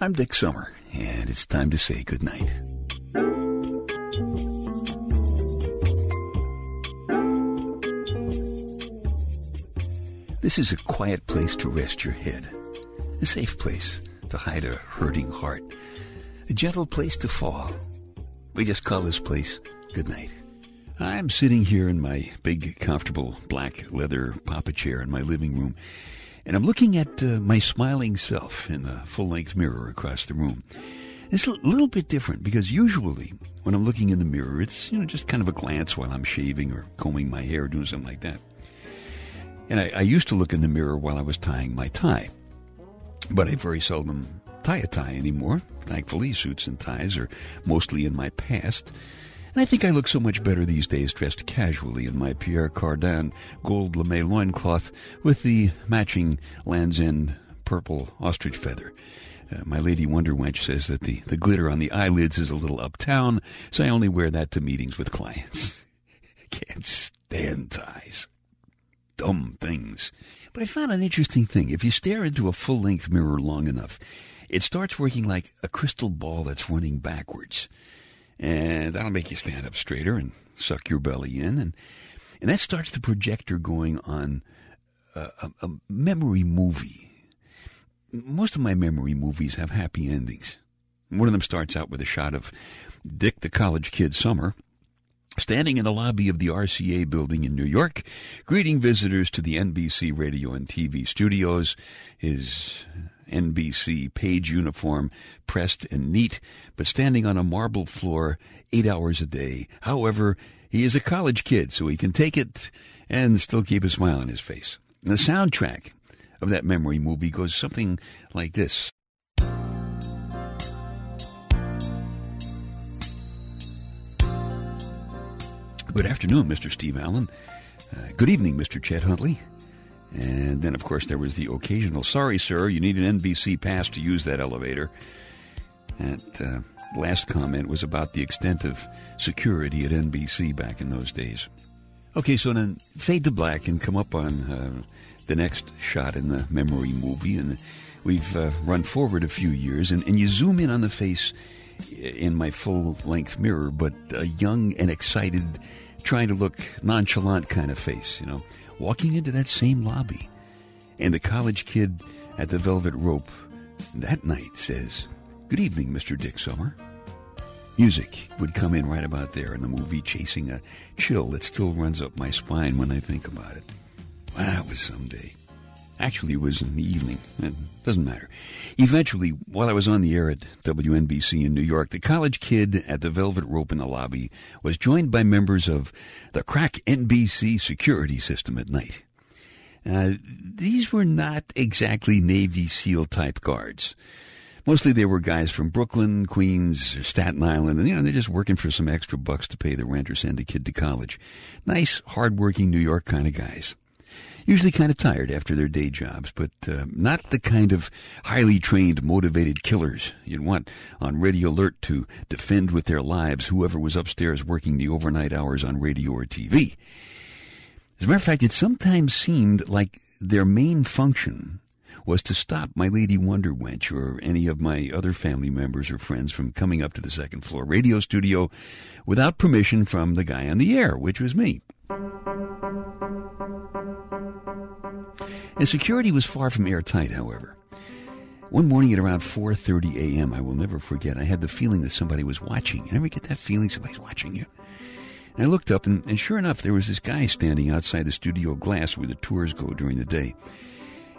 I'm Dick Summer, and it's time to say goodnight. This is a quiet place to rest your head, a safe place to hide a hurting heart, a gentle place to fall. We just call this place goodnight. I'm sitting here in my big, comfortable black leather papa chair in my living room, and I'm looking at uh, my smiling self in the full length mirror across the room. It's a little bit different because usually when I'm looking in the mirror, it's, you know, just kind of a glance while I'm shaving or combing my hair or doing something like that. And I, I used to look in the mirror while I was tying my tie, but I very seldom tie a tie anymore. Thankfully, suits and ties are mostly in my past. I think I look so much better these days dressed casually in my Pierre Cardin gold lame loincloth with the matching Land's End purple ostrich feather. Uh, my lady Wonder Wench says that the, the glitter on the eyelids is a little uptown, so I only wear that to meetings with clients. Can't stand ties. Dumb things. But I found an interesting thing. If you stare into a full length mirror long enough, it starts working like a crystal ball that's running backwards and that'll make you stand up straighter and suck your belly in, and and that starts the projector going on a, a, a memory movie. Most of my memory movies have happy endings. One of them starts out with a shot of Dick the college kid Summer standing in the lobby of the RCA building in New York, greeting visitors to the NBC radio and TV studios. His NBC page uniform, pressed and neat, but standing on a marble floor eight hours a day. However, he is a college kid, so he can take it and still keep a smile on his face. And the soundtrack of that memory movie goes something like this. Good afternoon, Mr. Steve Allen. Uh, good evening, Mr. Chet Huntley. And then, of course, there was the occasional, sorry, sir, you need an NBC pass to use that elevator. That uh, last comment was about the extent of security at NBC back in those days. Okay, so then fade to black and come up on uh, the next shot in the memory movie. And we've uh, run forward a few years, and, and you zoom in on the face in my full length mirror, but a young and excited, trying to look nonchalant kind of face, you know walking into that same lobby. And the college kid at the Velvet Rope that night says, Good evening, Mr. Dick Summer. Music would come in right about there in the movie, chasing a chill that still runs up my spine when I think about it. That was some day. Actually, it was in the evening. It doesn't matter. Eventually, while I was on the air at WNBC in New York, the college kid at the Velvet Rope in the lobby was joined by members of the crack NBC security system at night. Uh, these were not exactly Navy SEAL type guards. Mostly they were guys from Brooklyn, Queens, Staten Island, and you know, they're just working for some extra bucks to pay the rent or send a kid to college. Nice, hardworking New York kind of guys usually kind of tired after their day jobs, but uh, not the kind of highly trained, motivated killers you'd want on ready alert to defend with their lives whoever was upstairs working the overnight hours on radio or TV. As a matter of fact, it sometimes seemed like their main function was to stop my Lady Wonder Wench or any of my other family members or friends from coming up to the second floor radio studio without permission from the guy on the air, which was me. And security was far from airtight, however. One morning at around 4:30 a.m., I will never forget. I had the feeling that somebody was watching. You ever get that feeling somebody's watching you? And I looked up, and, and sure enough, there was this guy standing outside the studio glass where the tours go during the day,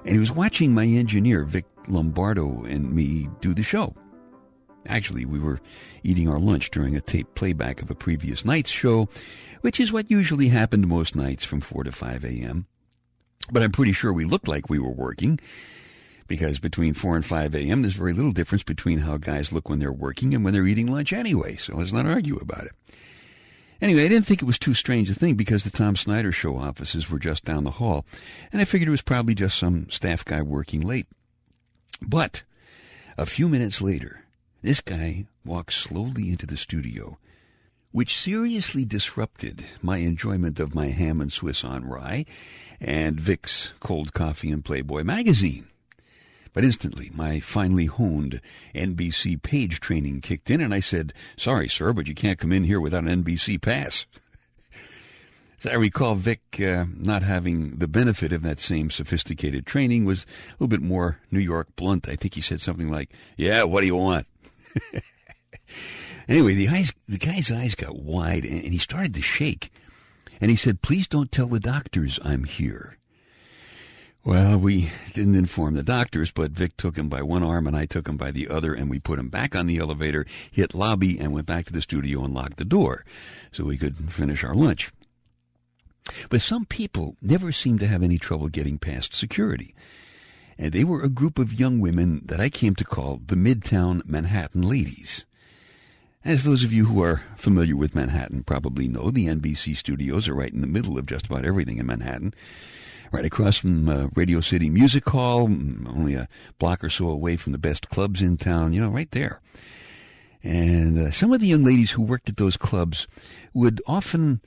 and he was watching my engineer Vic Lombardo and me do the show. Actually, we were eating our lunch during a tape playback of a previous night's show, which is what usually happened most nights from 4 to 5 a.m. But I'm pretty sure we looked like we were working because between 4 and 5 a.m., there's very little difference between how guys look when they're working and when they're eating lunch anyway, so let's not argue about it. Anyway, I didn't think it was too strange a thing because the Tom Snyder show offices were just down the hall, and I figured it was probably just some staff guy working late. But a few minutes later, this guy walks slowly into the studio which seriously disrupted my enjoyment of my ham and Swiss on rye and Vic's cold coffee and Playboy magazine. But instantly, my finely honed NBC page training kicked in, and I said, Sorry, sir, but you can't come in here without an NBC pass. As I recall, Vic uh, not having the benefit of that same sophisticated training was a little bit more New York blunt. I think he said something like, Yeah, what do you want? anyway, the, eyes, the guy's eyes got wide, and, and he started to shake. And he said, Please don't tell the doctors I'm here. Well, we didn't inform the doctors, but Vic took him by one arm and I took him by the other, and we put him back on the elevator, hit lobby, and went back to the studio and locked the door so we could finish our lunch. But some people never seem to have any trouble getting past security. And they were a group of young women that I came to call the Midtown Manhattan Ladies. As those of you who are familiar with Manhattan probably know, the NBC studios are right in the middle of just about everything in Manhattan right across from uh, Radio City Music Hall, only a block or so away from the best clubs in town, you know, right there. And uh, some of the young ladies who worked at those clubs would often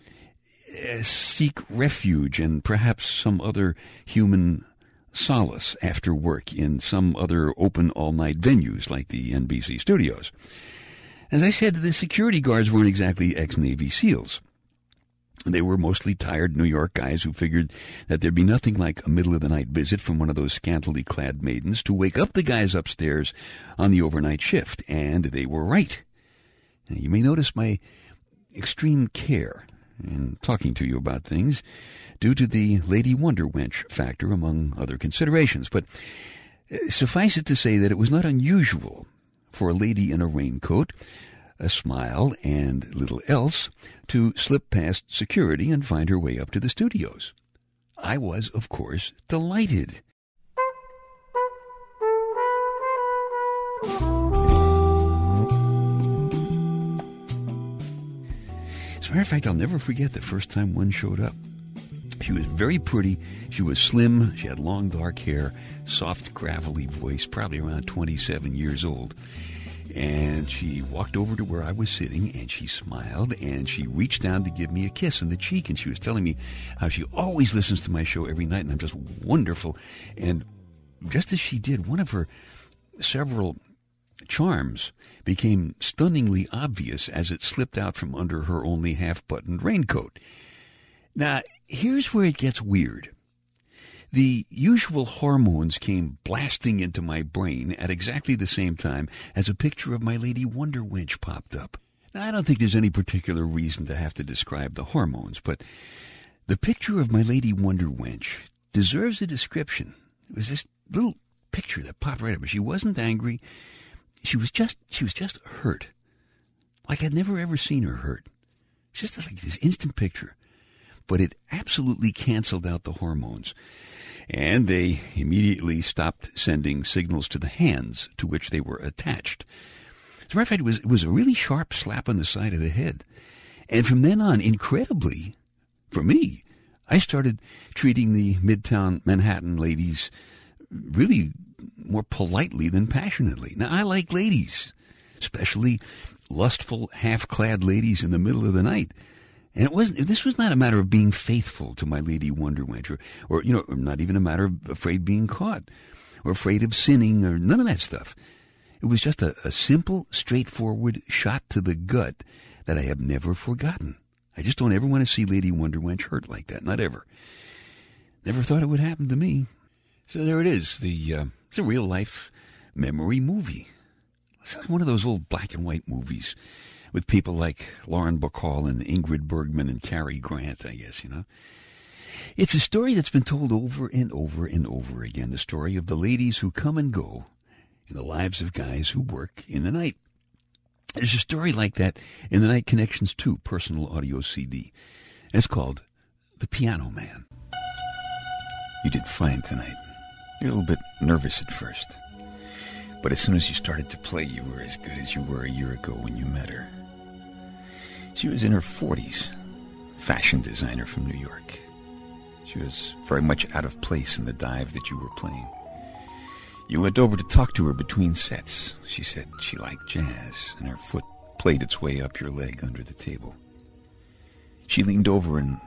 uh, seek refuge and perhaps some other human solace after work in some other open all night venues like the NBC studios. As I said, the security guards weren't exactly ex Navy SEALs. They were mostly tired New York guys who figured that there'd be nothing like a middle of the night visit from one of those scantily clad maidens to wake up the guys upstairs on the overnight shift. And they were right. Now, you may notice my extreme care in talking to you about things due to the Lady Wonder Wench factor, among other considerations. But uh, suffice it to say that it was not unusual for a lady in a raincoat a smile, and little else to slip past security and find her way up to the studios. I was, of course, delighted. As a matter of fact, I'll never forget the first time one showed up. She was very pretty. She was slim. She had long dark hair, soft, gravelly voice, probably around 27 years old. And she walked over to where I was sitting and she smiled and she reached down to give me a kiss on the cheek. And she was telling me how she always listens to my show every night and I'm just wonderful. And just as she did, one of her several charms became stunningly obvious as it slipped out from under her only half buttoned raincoat. Now, here's where it gets weird. The usual hormones came blasting into my brain at exactly the same time as a picture of my Lady Wonder Wench popped up. Now, I don't think there's any particular reason to have to describe the hormones, but the picture of my Lady Wonder Wench deserves a description. It was this little picture that popped right up. She wasn't angry. She was just she was just hurt. Like I'd never ever seen her hurt. Just like this instant picture. But it absolutely canceled out the hormones and they immediately stopped sending signals to the hands to which they were attached. As a matter of fact, it was, it was a really sharp slap on the side of the head. And from then on, incredibly, for me, I started treating the Midtown Manhattan ladies really more politely than passionately. Now, I like ladies, especially lustful, half clad ladies in the middle of the night. And it wasn't. This was not a matter of being faithful to my Lady Wonder Wench, or, or you know, not even a matter of afraid being caught, or afraid of sinning, or none of that stuff. It was just a, a simple, straightforward shot to the gut that I have never forgotten. I just don't ever want to see Lady Wonder Wench hurt like that. Not ever. Never thought it would happen to me. So there it is. The uh, it's a real life memory movie. It's one of those old black and white movies with people like Lauren Bacall and Ingrid Bergman and Cary Grant, I guess, you know. It's a story that's been told over and over and over again, the story of the ladies who come and go in the lives of guys who work in the night. There's a story like that in the Night Connections 2 personal audio CD. It's called The Piano Man. You did fine tonight. You're a little bit nervous at first. But as soon as you started to play, you were as good as you were a year ago when you met her. She was in her 40s, fashion designer from New York. She was very much out of place in the dive that you were playing. You went over to talk to her between sets. She said she liked jazz, and her foot played its way up your leg under the table. She leaned over and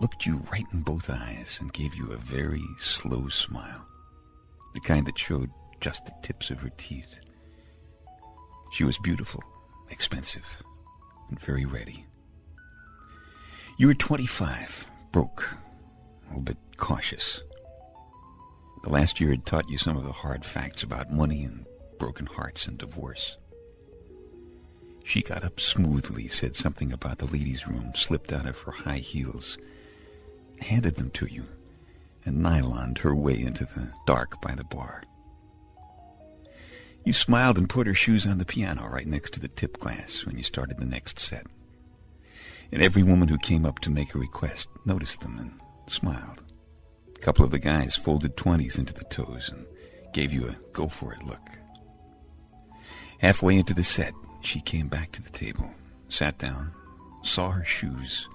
looked you right in both eyes and gave you a very slow smile, the kind that showed just the tips of her teeth. She was beautiful, expensive, very ready. You were 25, broke, a little bit cautious. The last year had taught you some of the hard facts about money and broken hearts and divorce. She got up smoothly, said something about the ladies' room, slipped out of her high heels, handed them to you, and nyloned her way into the dark by the bar. You smiled and put her shoes on the piano right next to the tip glass when you started the next set. And every woman who came up to make a request noticed them and smiled. A couple of the guys folded twenties into the toes and gave you a go for it look. Halfway into the set, she came back to the table, sat down, saw her shoes,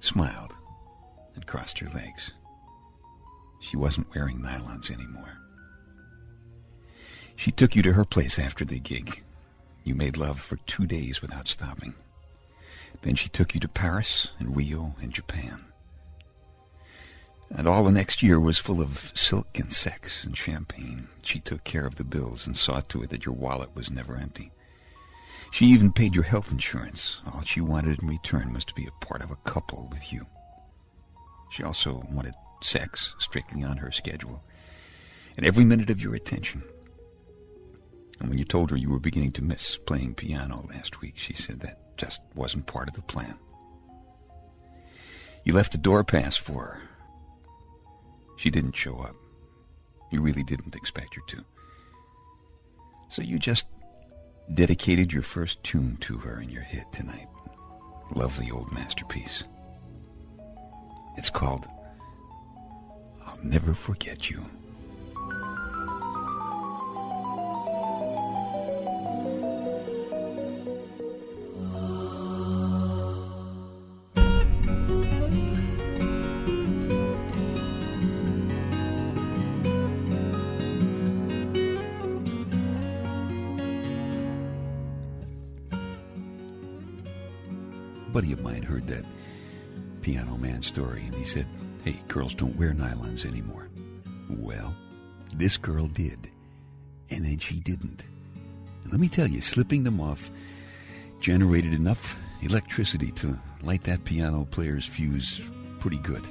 smiled, and crossed her legs. She wasn't wearing nylons anymore. She took you to her place after the gig. You made love for two days without stopping. Then she took you to Paris and Rio and Japan. And all the next year was full of silk and sex and champagne. She took care of the bills and saw to it that your wallet was never empty. She even paid your health insurance. All she wanted in return was to be a part of a couple with you. She also wanted sex strictly on her schedule and every minute of your attention. And when you told her you were beginning to miss playing piano last week, she said that just wasn't part of the plan. You left a door pass for her. She didn't show up. You really didn't expect her to. So you just dedicated your first tune to her in your hit tonight. Lovely old masterpiece. It's called I'll Never Forget You. Story and he said, Hey, girls don't wear nylons anymore. Well, this girl did. And then she didn't. And let me tell you, slipping them off generated enough electricity to light that piano player's fuse pretty good.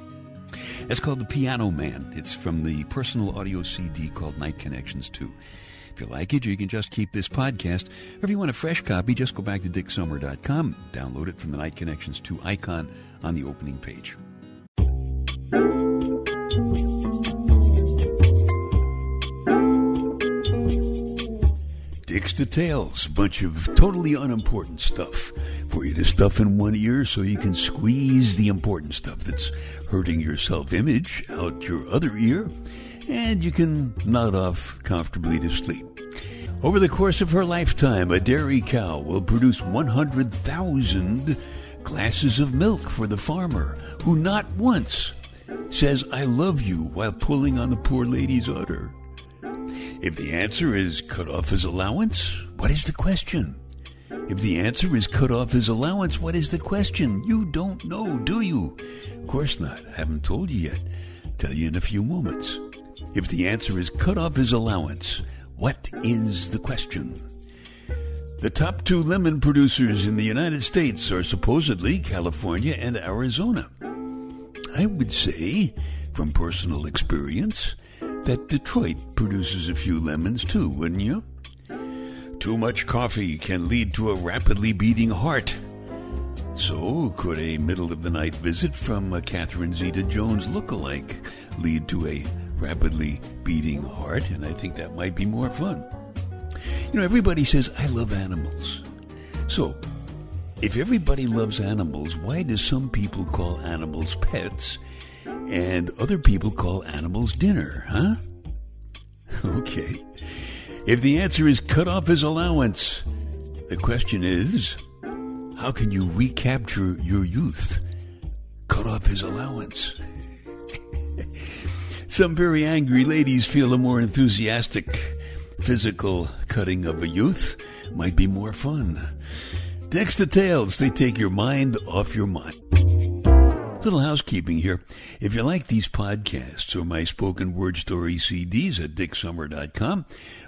It's called The Piano Man. It's from the personal audio CD called Night Connections 2. If you like it, you can just keep this podcast. Or if you want a fresh copy, just go back to dicksummer.com, download it from the Night Connections 2 icon on the opening page. Dicks Details, a bunch of totally unimportant stuff for you to stuff in one ear so you can squeeze the important stuff that's hurting your self image out your other ear and you can nod off comfortably to sleep. Over the course of her lifetime, a dairy cow will produce 100,000 glasses of milk for the farmer, who not once says, I love you while pulling on the poor lady's udder. If the answer is cut off his allowance, what is the question? If the answer is cut off his allowance, what is the question? You don't know, do you? Of course not. I haven't told you yet. Tell you in a few moments. If the answer is cut off his allowance, what is the question? The top two lemon producers in the United States are supposedly California and Arizona. I would say, from personal experience, that Detroit produces a few lemons too, wouldn't you? Too much coffee can lead to a rapidly beating heart. So, could a middle of the night visit from a Catherine Zeta Jones look-alike lead to a rapidly beating heart, and I think that might be more fun. You know, everybody says, I love animals. So, if everybody loves animals, why do some people call animals pets and other people call animals dinner, huh? Okay. If the answer is cut off his allowance, the question is, how can you recapture your youth? Cut off his allowance. Some very angry ladies feel a more enthusiastic physical cutting of a youth might be more fun. Dicks tales, they take your mind off your mind. Little housekeeping here. If you like these podcasts or my spoken word story CDs at dicksummer.com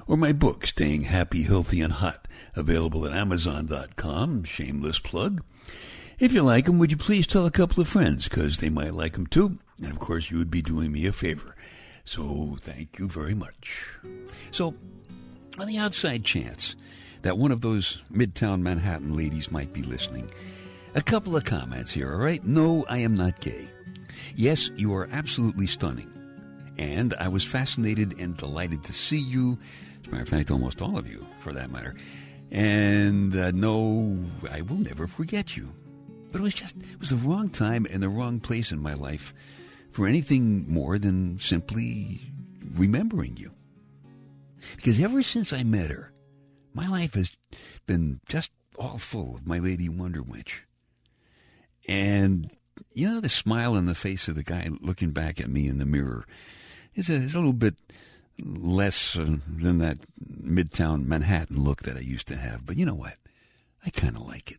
or my book, Staying Happy, Healthy, and Hot, available at amazon.com, shameless plug. If you like them, would you please tell a couple of friends because they might like them too. And of course, you would be doing me a favor. So thank you very much. So, on the outside chance that one of those Midtown Manhattan ladies might be listening, a couple of comments here, all right? No, I am not gay. Yes, you are absolutely stunning. And I was fascinated and delighted to see you. As a matter of fact, almost all of you, for that matter. And uh, no, I will never forget you. But it was just, it was the wrong time and the wrong place in my life for anything more than simply remembering you. Because ever since I met her, my life has been just all full of my Lady Wonder Wench. And, you know, the smile on the face of the guy looking back at me in the mirror is a, is a little bit less uh, than that midtown Manhattan look that I used to have. But you know what? I kind of like it.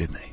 Good night.